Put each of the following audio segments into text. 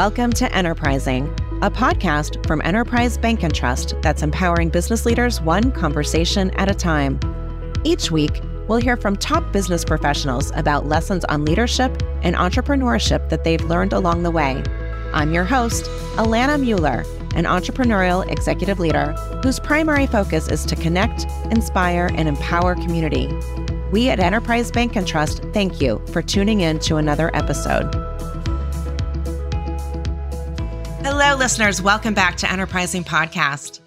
Welcome to Enterprising, a podcast from Enterprise Bank and Trust that's empowering business leaders one conversation at a time. Each week, we'll hear from top business professionals about lessons on leadership and entrepreneurship that they've learned along the way. I'm your host, Alana Mueller, an entrepreneurial executive leader whose primary focus is to connect, inspire, and empower community. We at Enterprise Bank and Trust thank you for tuning in to another episode. Listeners. Welcome back to Enterprising Podcast.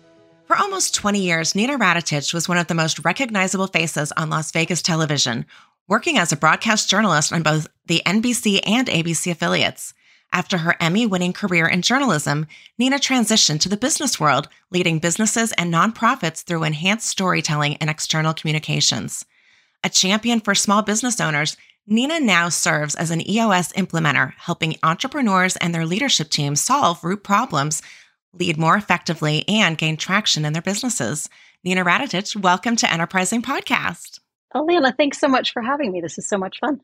For almost 20 years, Nina Radetich was one of the most recognizable faces on Las Vegas television, working as a broadcast journalist on both the NBC and ABC affiliates. After her Emmy winning career in journalism, Nina transitioned to the business world, leading businesses and nonprofits through enhanced storytelling and external communications. A champion for small business owners, Nina now serves as an EOS implementer, helping entrepreneurs and their leadership teams solve root problems, lead more effectively, and gain traction in their businesses. Nina Radetich, welcome to Enterprising Podcast. Alana, thanks so much for having me. This is so much fun.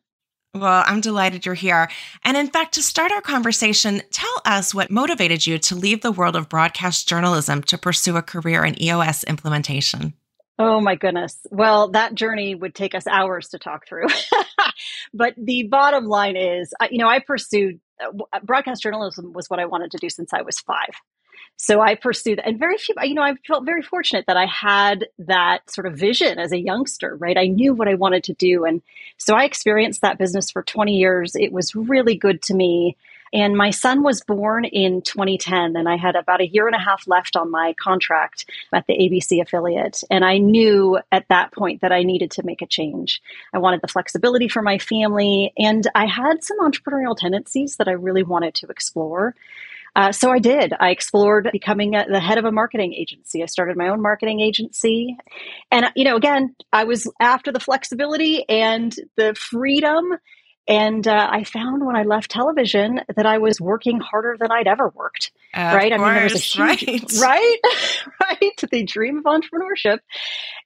Well, I'm delighted you're here. And in fact, to start our conversation, tell us what motivated you to leave the world of broadcast journalism to pursue a career in EOS implementation. Oh my goodness. Well, that journey would take us hours to talk through. but the bottom line is, you know, I pursued uh, broadcast journalism was what I wanted to do since I was five. So I pursued, and very few, you know, I felt very fortunate that I had that sort of vision as a youngster, right? I knew what I wanted to do. And so I experienced that business for 20 years. It was really good to me. And my son was born in 2010, and I had about a year and a half left on my contract at the ABC affiliate. And I knew at that point that I needed to make a change. I wanted the flexibility for my family, and I had some entrepreneurial tendencies that I really wanted to explore. Uh, so I did. I explored becoming a, the head of a marketing agency. I started my own marketing agency. And, you know, again, I was after the flexibility and the freedom and uh, I found when I left television that I was working harder than I'd ever worked. Right? Course, I mean, there was a huge, right, right, right. The dream of entrepreneurship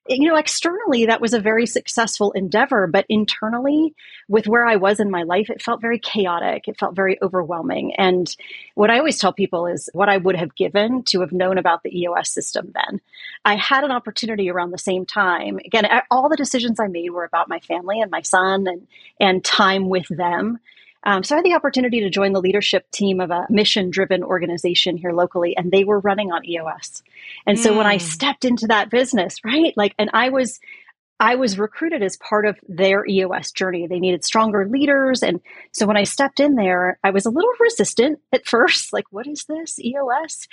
eh, you know, externally, that was a very successful endeavor, but internally, with where I was in my life, it felt very chaotic. It felt very overwhelming. And what I always tell people is what I would have given to have known about the EOS system then. I had an opportunity around the same time. Again, all the decisions I made were about my family and my son and, and time with them. Um, so I had the opportunity to join the leadership team of a mission driven organization here locally, and they were running on EOS. And so when I hmm. stepped into that business, right, like, and I was, I was recruited as part of their EOS journey. They needed stronger leaders. And so when I stepped in there, I was a little resistant at first, like, what is this EOS?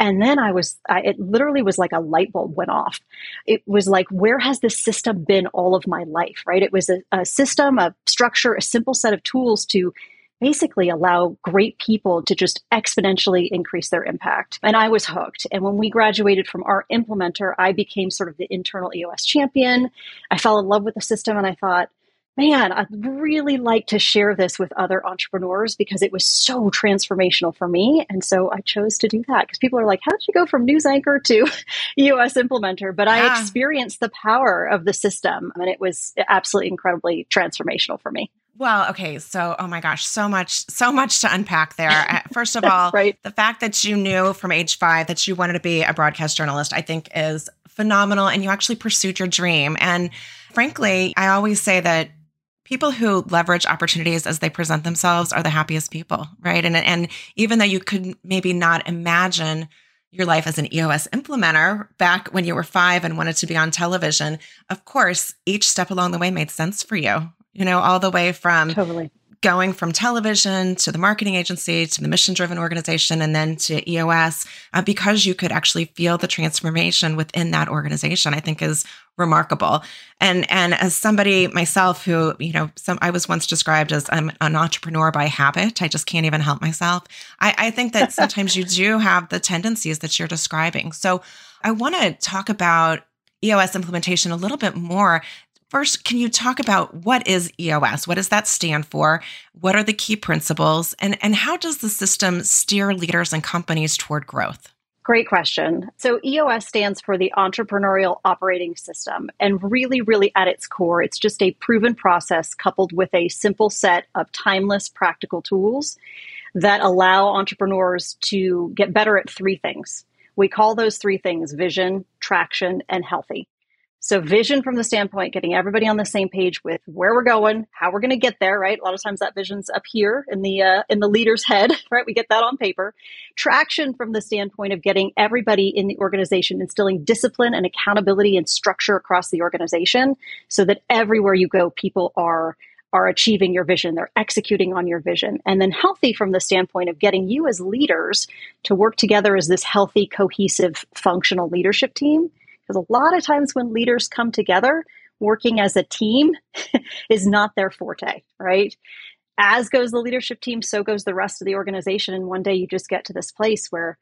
And then I was, I, it literally was like a light bulb went off. It was like, where has this system been all of my life, right? It was a, a system, a structure, a simple set of tools to basically allow great people to just exponentially increase their impact. And I was hooked. And when we graduated from our implementer, I became sort of the internal EOS champion. I fell in love with the system and I thought, man, I'd really like to share this with other entrepreneurs because it was so transformational for me. And so I chose to do that because people are like, how did you go from news anchor to EOS implementer? But yeah. I experienced the power of the system and it was absolutely incredibly transformational for me. Well, okay. So, oh my gosh, so much, so much to unpack there. First of all, right. the fact that you knew from age five that you wanted to be a broadcast journalist, I think is phenomenal. And you actually pursued your dream. And frankly, I always say that people who leverage opportunities as they present themselves are the happiest people, right? And and even though you could maybe not imagine your life as an EOS implementer back when you were 5 and wanted to be on television, of course, each step along the way made sense for you. You know, all the way from totally. going from television to the marketing agency to the mission driven organization and then to EOS uh, because you could actually feel the transformation within that organization I think is remarkable. And and as somebody myself who you know some I was once described as I'm an entrepreneur by habit. I just can't even help myself. I, I think that sometimes you do have the tendencies that you're describing. So I want to talk about EOS implementation a little bit more First, can you talk about what is EOS? What does that stand for? What are the key principles? And, and how does the system steer leaders and companies toward growth? Great question. So, EOS stands for the Entrepreneurial Operating System. And really, really at its core, it's just a proven process coupled with a simple set of timeless practical tools that allow entrepreneurs to get better at three things. We call those three things vision, traction, and healthy. So vision from the standpoint, getting everybody on the same page with where we're going, how we're going to get there, right? A lot of times that vision's up here in the uh, in the leader's head, right? We get that on paper. Traction from the standpoint of getting everybody in the organization, instilling discipline and accountability and structure across the organization, so that everywhere you go, people are are achieving your vision, they're executing on your vision. And then healthy from the standpoint of getting you as leaders to work together as this healthy, cohesive, functional leadership team because a lot of times when leaders come together, working as a team is not their forte, right? As goes the leadership team, so goes the rest of the organization. And one day you just get to this place where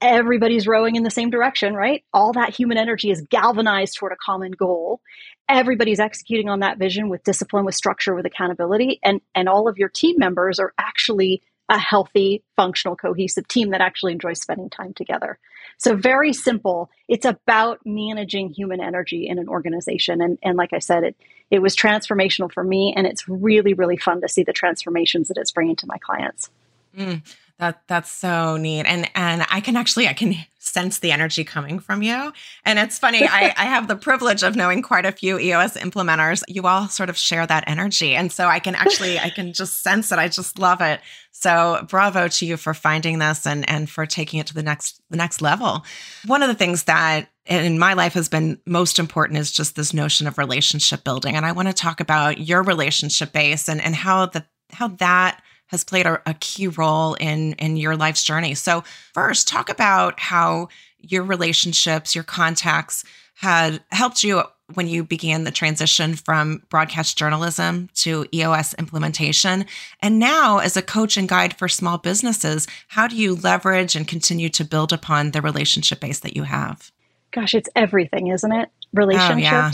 everybody's rowing in the same direction, right? All that human energy is galvanized toward a common goal. Everybody's executing on that vision with discipline, with structure, with accountability, and and all of your team members are actually a healthy, functional, cohesive team that actually enjoys spending time together. So, very simple. It's about managing human energy in an organization. And, and like I said, it, it was transformational for me. And it's really, really fun to see the transformations that it's bringing to my clients. Mm. That that's so neat. And and I can actually I can sense the energy coming from you. And it's funny, I, I have the privilege of knowing quite a few EOS implementers. You all sort of share that energy. And so I can actually I can just sense it. I just love it. So bravo to you for finding this and and for taking it to the next the next level. One of the things that in my life has been most important is just this notion of relationship building. And I want to talk about your relationship base and, and how the how that has played a, a key role in in your life's journey. So first, talk about how your relationships, your contacts had helped you when you began the transition from broadcast journalism to EOS implementation. And now, as a coach and guide for small businesses, how do you leverage and continue to build upon the relationship base that you have? Gosh, it's everything, isn't it? Relationships. Oh, yeah.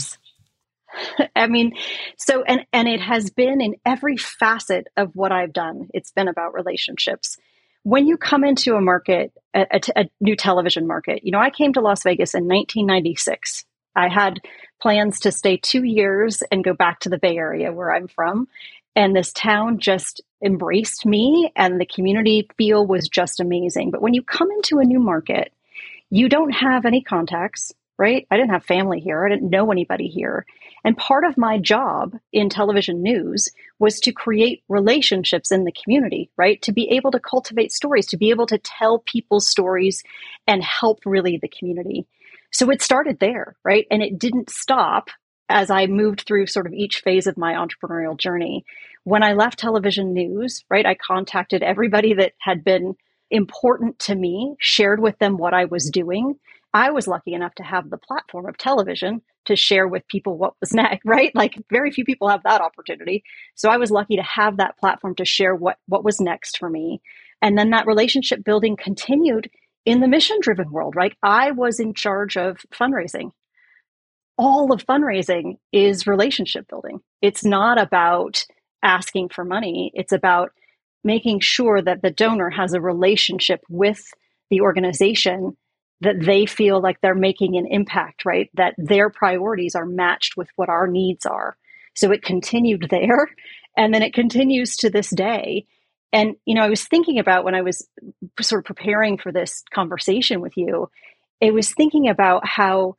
I mean, so and and it has been in every facet of what I've done. It's been about relationships. When you come into a market, a, a, a new television market, you know, I came to Las Vegas in 1996. I had plans to stay two years and go back to the Bay Area where I'm from. And this town just embraced me, and the community feel was just amazing. But when you come into a new market, you don't have any contacts, right? I didn't have family here. I didn't know anybody here. And part of my job in television news was to create relationships in the community, right? To be able to cultivate stories, to be able to tell people's stories and help really the community. So it started there, right? And it didn't stop as I moved through sort of each phase of my entrepreneurial journey. When I left television news, right, I contacted everybody that had been important to me, shared with them what I was mm-hmm. doing, I was lucky enough to have the platform of television to share with people what was next, right? Like very few people have that opportunity. So I was lucky to have that platform to share what what was next for me. And then that relationship building continued in the mission driven world, right? I was in charge of fundraising. All of fundraising is relationship building. It's not about asking for money. It's about making sure that the donor has a relationship with the organization that they feel like they're making an impact, right? That their priorities are matched with what our needs are. So it continued there and then it continues to this day. And, you know, I was thinking about when I was sort of preparing for this conversation with you, it was thinking about how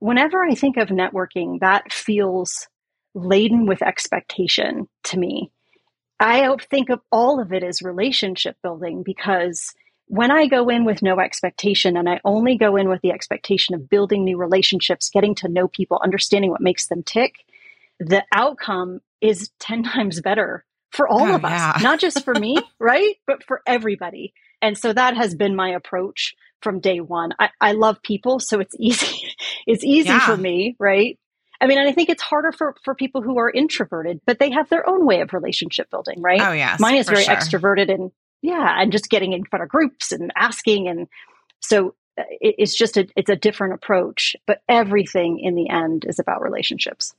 whenever I think of networking, that feels laden with expectation to me. I think of all of it as relationship building because when I go in with no expectation and I only go in with the expectation of building new relationships, getting to know people, understanding what makes them tick, the outcome is 10 times better for all oh, of us, yeah. not just for me, right? But for everybody. And so that has been my approach from day one. I, I love people, so it's easy. it's easy yeah. for me, right? I mean, and I think it's harder for, for people who are introverted, but they have their own way of relationship building, right? Oh, yeah. Mine is very sure. extroverted and yeah and just getting in front of groups and asking and so uh, it, it's just a it's a different approach but everything in the end is about relationships.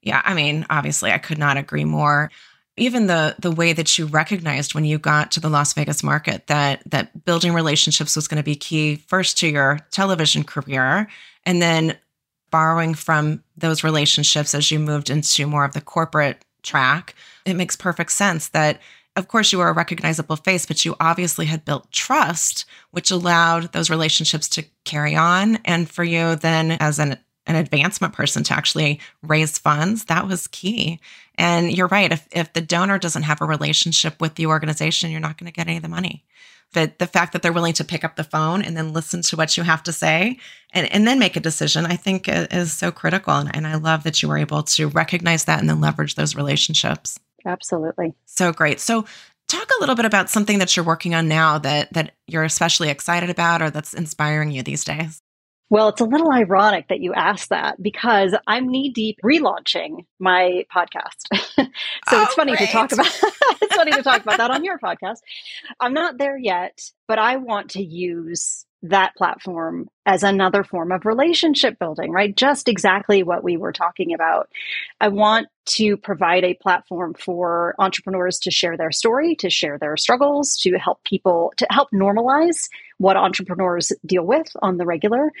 Yeah i mean obviously i could not agree more. Even the the way that you recognized when you got to the Las Vegas market that that building relationships was going to be key first to your television career and then borrowing from those relationships as you moved into more of the corporate track it makes perfect sense that of course, you were a recognizable face, but you obviously had built trust, which allowed those relationships to carry on. And for you, then as an an advancement person to actually raise funds, that was key. And you're right. If, if the donor doesn't have a relationship with the organization, you're not going to get any of the money. But the fact that they're willing to pick up the phone and then listen to what you have to say and, and then make a decision, I think is so critical. And, and I love that you were able to recognize that and then leverage those relationships. Absolutely. So great. So talk a little bit about something that you're working on now that that you're especially excited about or that's inspiring you these days. Well, it's a little ironic that you asked that because I'm knee deep relaunching my podcast. so oh, it's funny great. to talk about it's funny to talk about that on your podcast. I'm not there yet, but I want to use that platform as another form of relationship building, right? Just exactly what we were talking about. I want to provide a platform for entrepreneurs to share their story, to share their struggles, to help people, to help normalize what entrepreneurs deal with on the regular.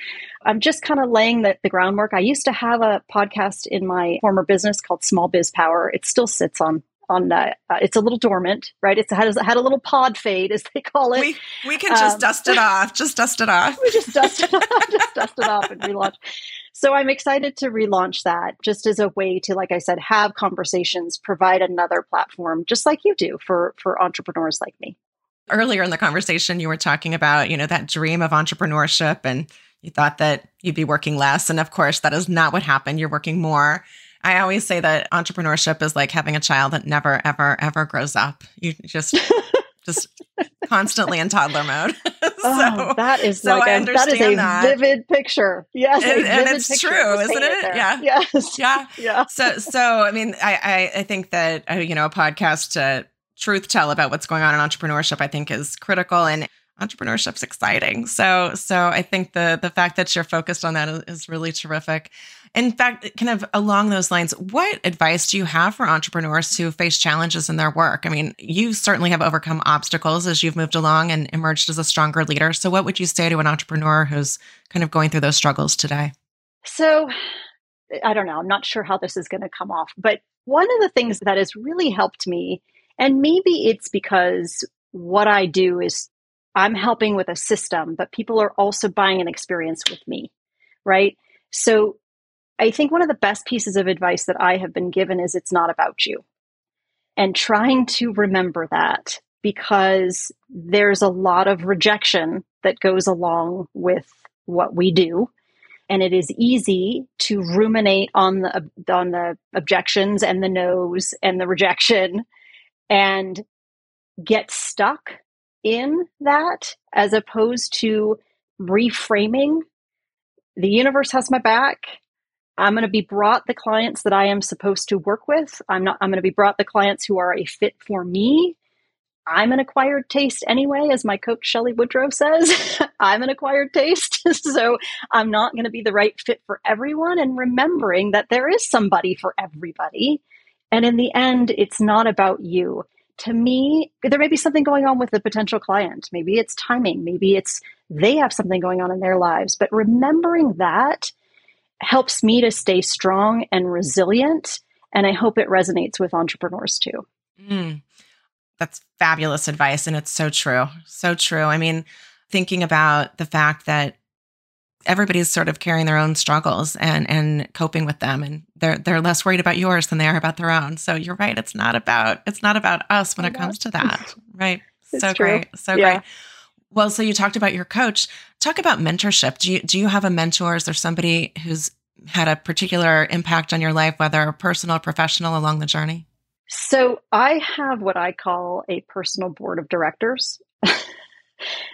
I'm just kind of laying the, the groundwork. I used to have a podcast in my former business called Small Biz Power. It still sits on on uh, uh, it's a little dormant, right? It's had, had a little pod fade, as they call it. We we can just um, dust it off. Just dust it off. we just dust it off. Just dust it off and relaunch. So I'm excited to relaunch that, just as a way to, like I said, have conversations, provide another platform, just like you do for for entrepreneurs like me. Earlier in the conversation, you were talking about you know that dream of entrepreneurship, and you thought that you'd be working less, and of course, that is not what happened. You're working more. I always say that entrepreneurship is like having a child that never, ever, ever grows up. You just, just constantly in toddler mode. so, oh, that is so like a, that is a that. vivid picture. Yes, and, and it's true, isn't it? Yeah, yes, yeah, yeah. So, so I mean, I, I, I think that uh, you know, a podcast to truth tell about what's going on in entrepreneurship, I think, is critical and entrepreneurship's exciting. So so I think the the fact that you're focused on that is, is, really terrific. In fact, kind of along those lines, what advice do you have for entrepreneurs who face challenges in their work? I mean, you certainly have overcome obstacles as you've moved along and emerged as a stronger leader. So what would you say to an entrepreneur who's kind of going through those struggles today? So I don't know, I'm not sure how this is going to come off, but one of the things that has really helped me and maybe it's because what I do is I'm helping with a system, but people are also buying an experience with me, right? So I think one of the best pieces of advice that I have been given is it's not about you. And trying to remember that because there's a lot of rejection that goes along with what we do. And it is easy to ruminate on the on the objections and the no's and the rejection and get stuck in that as opposed to reframing the universe has my back i'm going to be brought the clients that i am supposed to work with i'm not i'm going to be brought the clients who are a fit for me i'm an acquired taste anyway as my coach Shelly woodrow says i'm an acquired taste so i'm not going to be the right fit for everyone and remembering that there is somebody for everybody and in the end it's not about you to me, there may be something going on with the potential client. Maybe it's timing. Maybe it's they have something going on in their lives. But remembering that helps me to stay strong and resilient. And I hope it resonates with entrepreneurs too. Mm, that's fabulous advice. And it's so true. So true. I mean, thinking about the fact that everybody's sort of carrying their own struggles and and coping with them and they're they're less worried about yours than they are about their own so you're right it's not about it's not about us when it comes to that right so true. great so yeah. great well so you talked about your coach talk about mentorship do you do you have a mentor is there somebody who's had a particular impact on your life whether personal or professional along the journey so i have what i call a personal board of directors the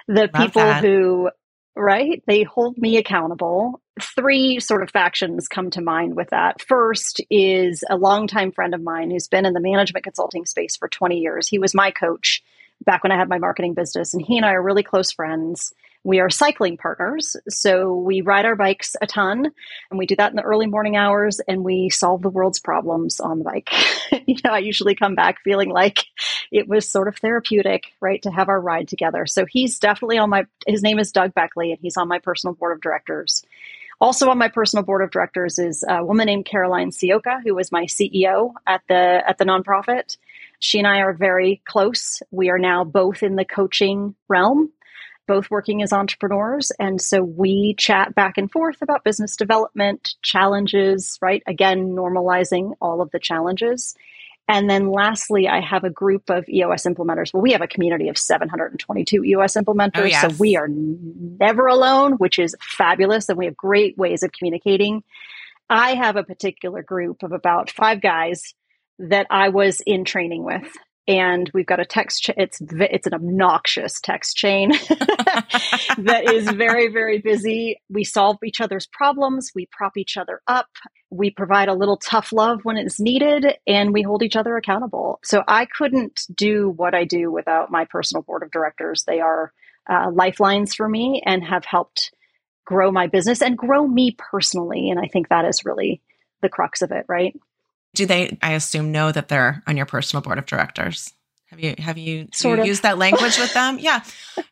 Love people that. who right? They hold me accountable. Three sort of factions come to mind with that. First is a longtime friend of mine who's been in the management consulting space for 20 years. He was my coach back when I had my marketing business, and he and I are really close friends. We are cycling partners. So we ride our bikes a ton and we do that in the early morning hours and we solve the world's problems on the bike. you know, I usually come back feeling like it was sort of therapeutic, right, to have our ride together. So he's definitely on my, his name is Doug Beckley and he's on my personal board of directors. Also on my personal board of directors is a woman named Caroline Sioka, who was my CEO at the at the nonprofit. She and I are very close. We are now both in the coaching realm, both working as entrepreneurs. And so we chat back and forth about business development, challenges, right? Again, normalizing all of the challenges. And then lastly, I have a group of EOS implementers. Well, we have a community of 722 EOS implementers. Oh, yes. So we are never alone, which is fabulous. And we have great ways of communicating. I have a particular group of about five guys that I was in training with. And we've got a text ch- it's it's an obnoxious text chain that is very very busy. We solve each other's problems. We prop each other up. We provide a little tough love when it's needed and we hold each other accountable. So i couldn't do what i do without my personal board of directors. They are uh, lifelines for me and have helped grow my business and grow me personally. And i think that is really the crux of it right do they, I assume, know that they're on your personal board of directors? Have you have you, sort you used that language with them? Yeah.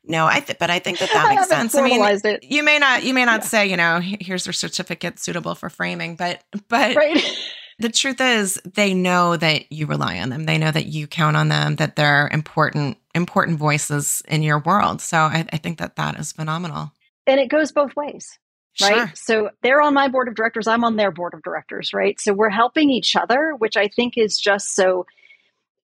No, I th- but I think that that makes sense. I mean, it. you may not you may not yeah. say, you know, here's your certificate suitable for framing, but but right. the truth is they know that you rely on them. They know that you count on them, that they're important important voices in your world. So I, I think that that is phenomenal. And it goes both ways right? Sure. So they're on my board of directors, I'm on their board of directors, right? So we're helping each other, which I think is just so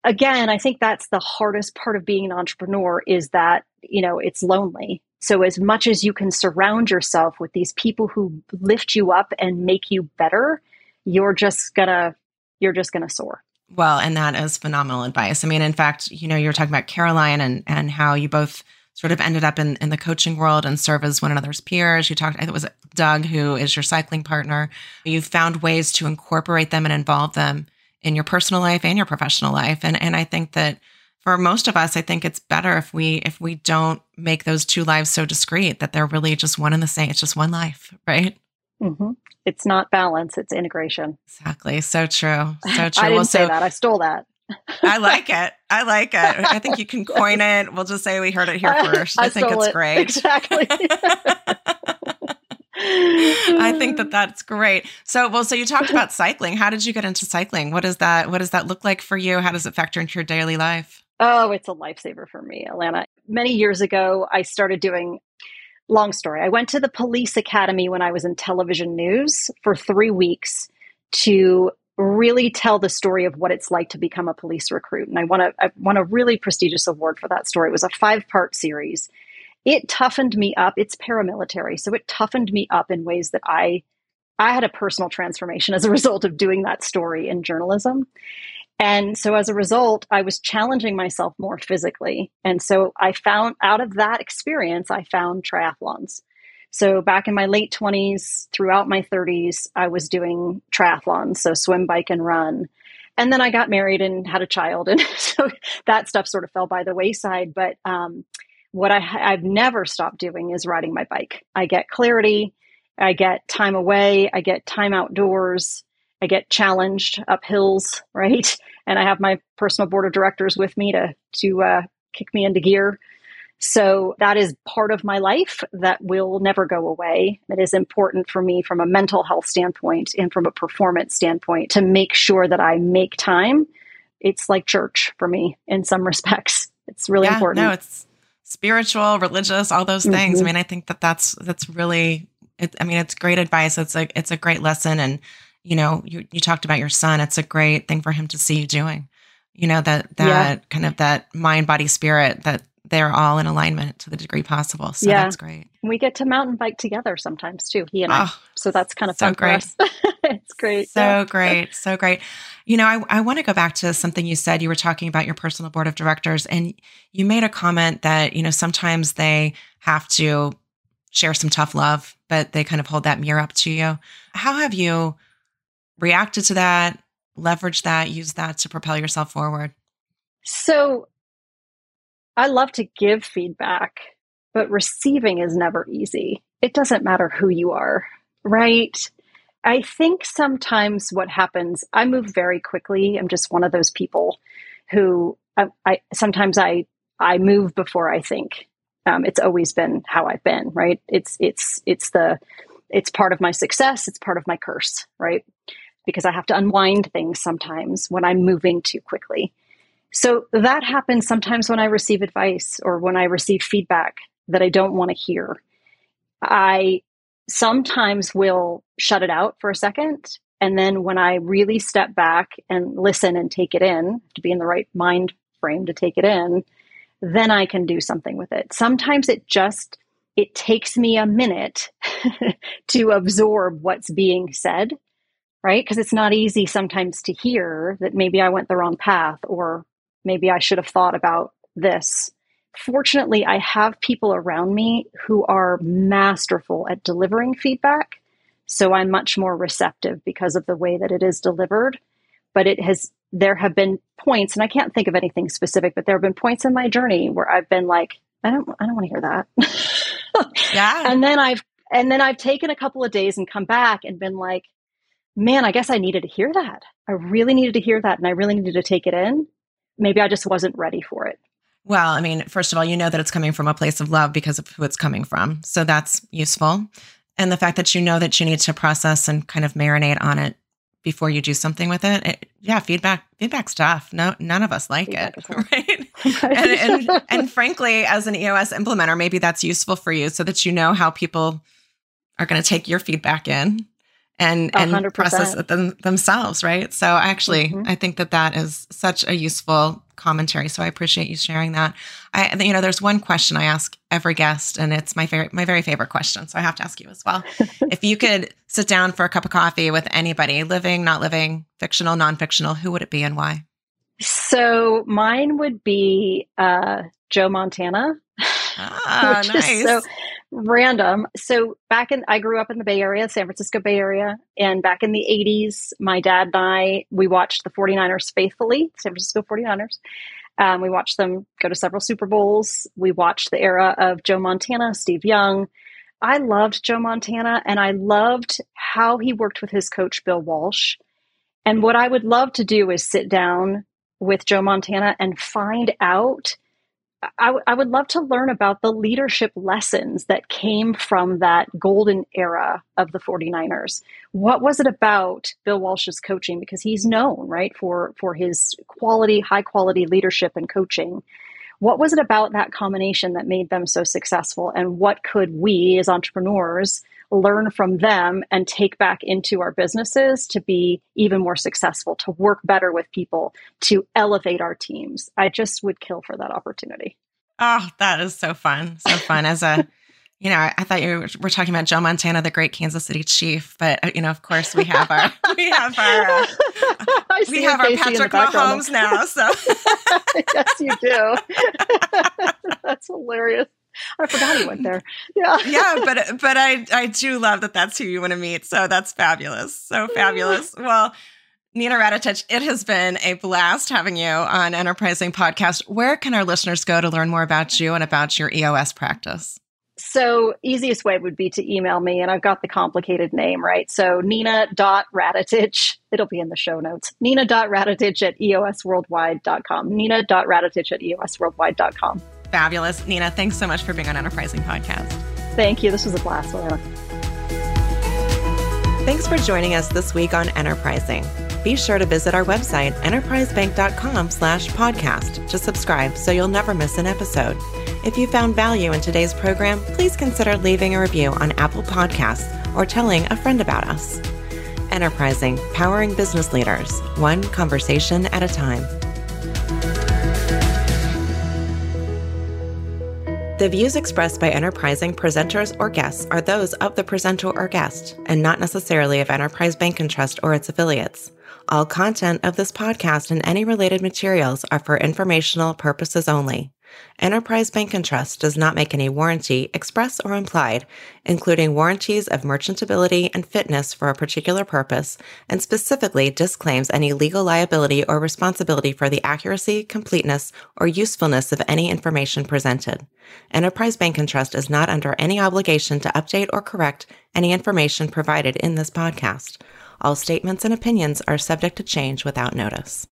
again, I think that's the hardest part of being an entrepreneur is that, you know, it's lonely. So as much as you can surround yourself with these people who lift you up and make you better, you're just gonna you're just gonna soar. Well, and that is phenomenal advice. I mean, in fact, you know, you're talking about Caroline and and how you both sort of ended up in, in the coaching world and serve as one another's peers. You talked, I think it was Doug, who is your cycling partner. You found ways to incorporate them and involve them in your personal life and your professional life. And, and I think that for most of us, I think it's better if we if we don't make those two lives so discrete that they're really just one and the same. It's just one life, right? Mm-hmm. It's not balance; it's integration. Exactly. So true. So true. I didn't well, say that. I stole that. I like it. I like it. I think you can coin it. We'll just say we heard it here first. I, I think it's it. great. Exactly. I think that that's great. So, well, so you talked about cycling. How did you get into cycling? What does that What does that look like for you? How does it factor into your daily life? Oh, it's a lifesaver for me, Alana. Many years ago, I started doing. Long story. I went to the police academy when I was in television news for three weeks to really tell the story of what it's like to become a police recruit. And I won a, I won a really prestigious award for that story. It was a five part series. It toughened me up. It's paramilitary. So it toughened me up in ways that I, I had a personal transformation as a result of doing that story in journalism. And so as a result, I was challenging myself more physically. And so I found out of that experience, I found triathlons. So back in my late 20s, throughout my 30s, I was doing triathlons, so swim, bike, and run. And then I got married and had a child, and so that stuff sort of fell by the wayside. But um, what I, I've never stopped doing is riding my bike. I get clarity, I get time away, I get time outdoors, I get challenged up hills, right? And I have my personal board of directors with me to to uh, kick me into gear. So that is part of my life that will never go away. It is important for me from a mental health standpoint and from a performance standpoint to make sure that I make time. It's like church for me in some respects. It's really yeah, important. No, it's spiritual, religious, all those things. Mm-hmm. I mean, I think that that's that's really. It, I mean, it's great advice. It's a it's a great lesson, and you know, you you talked about your son. It's a great thing for him to see you doing. You know that that yeah. kind of that mind body spirit that they're all in alignment to the degree possible. So yeah. that's great. We get to mountain bike together sometimes too, he and oh, I. Ah, so that's kind of so great. it's great. So yeah. great. So great. You know, I, I want to go back to something you said. You were talking about your personal board of directors, and you made a comment that, you know, sometimes they have to share some tough love, but they kind of hold that mirror up to you. How have you reacted to that, leveraged that, used that to propel yourself forward? So I love to give feedback, but receiving is never easy. It doesn't matter who you are, right? I think sometimes what happens, I move very quickly. I'm just one of those people who I, I sometimes I I move before I think. Um, it's always been how I've been, right? It's it's it's the it's part of my success. It's part of my curse, right? Because I have to unwind things sometimes when I'm moving too quickly. So that happens sometimes when I receive advice or when I receive feedback that I don't want to hear. I sometimes will shut it out for a second. And then when I really step back and listen and take it in, to be in the right mind frame to take it in, then I can do something with it. Sometimes it just it takes me a minute to absorb what's being said, right? Because it's not easy sometimes to hear that maybe I went the wrong path or maybe I should have thought about this. Fortunately, I have people around me who are masterful at delivering feedback. So I'm much more receptive because of the way that it is delivered. But it has, there have been points, and I can't think of anything specific, but there have been points in my journey where I've been like, I don't, I don't want to hear that. yeah. and then I've, and then I've taken a couple of days and come back and been like, man, I guess I needed to hear that. I really needed to hear that. And I really needed to take it in maybe I just wasn't ready for it. Well, I mean, first of all, you know that it's coming from a place of love because of who it's coming from. So that's useful. And the fact that you know that you need to process and kind of marinate on it before you do something with it. it yeah, feedback, feedback stuff. No, none of us like feedback it, right? right. and, and, and frankly, as an EOS implementer, maybe that's useful for you so that you know how people are going to take your feedback in and and 100%. process it them, themselves right so actually mm-hmm. i think that that is such a useful commentary so i appreciate you sharing that i you know there's one question i ask every guest and it's my favorite my very favorite question so i have to ask you as well if you could sit down for a cup of coffee with anybody living not living fictional non-fictional who would it be and why so mine would be uh, joe montana ah, nice. so random. So back in, I grew up in the Bay Area, San Francisco Bay Area. And back in the 80s, my dad and I, we watched the 49ers faithfully, San Francisco 49ers. Um, we watched them go to several Super Bowls. We watched the era of Joe Montana, Steve Young. I loved Joe Montana and I loved how he worked with his coach, Bill Walsh. And what I would love to do is sit down with Joe Montana and find out I, w- I would love to learn about the leadership lessons that came from that golden era of the 49ers. What was it about Bill Walsh's coaching? Because he's known, right, for, for his quality, high quality leadership and coaching. What was it about that combination that made them so successful? And what could we as entrepreneurs learn from them and take back into our businesses to be even more successful, to work better with people, to elevate our teams. I just would kill for that opportunity. Oh, that is so fun. So fun. As a, you know, I thought you were talking about Joe Montana, the great Kansas City chief, but uh, you know, of course, we have our, we have our, uh, we have our Patrick Mahomes now. So yes, you do. That's hilarious. I forgot he went there. Yeah. yeah, but but I I do love that that's who you want to meet. So that's fabulous. So mm. fabulous. Well, Nina Radetich, it has been a blast having you on Enterprising Podcast. Where can our listeners go to learn more about you and about your EOS practice? So easiest way would be to email me, and I've got the complicated name, right? So nina.radetich, it'll be in the show notes. Nina.radetich at eosworldwide.com. Nina.radetich at eosworldwide.com. Fabulous. Nina, thanks so much for being on Enterprising Podcast. Thank you. This was a blast, Alana. Thanks for joining us this week on Enterprising. Be sure to visit our website, enterprisebank.com slash podcast to subscribe so you'll never miss an episode. If you found value in today's program, please consider leaving a review on Apple Podcasts or telling a friend about us. Enterprising, powering business leaders, one conversation at a time. The views expressed by Enterprising presenters or guests are those of the presenter or guest, and not necessarily of Enterprise Bank and Trust or its affiliates. All content of this podcast and any related materials are for informational purposes only. Enterprise Bank and Trust does not make any warranty, express or implied, including warranties of merchantability and fitness for a particular purpose, and specifically disclaims any legal liability or responsibility for the accuracy, completeness, or usefulness of any information presented. Enterprise Bank and Trust is not under any obligation to update or correct any information provided in this podcast. All statements and opinions are subject to change without notice.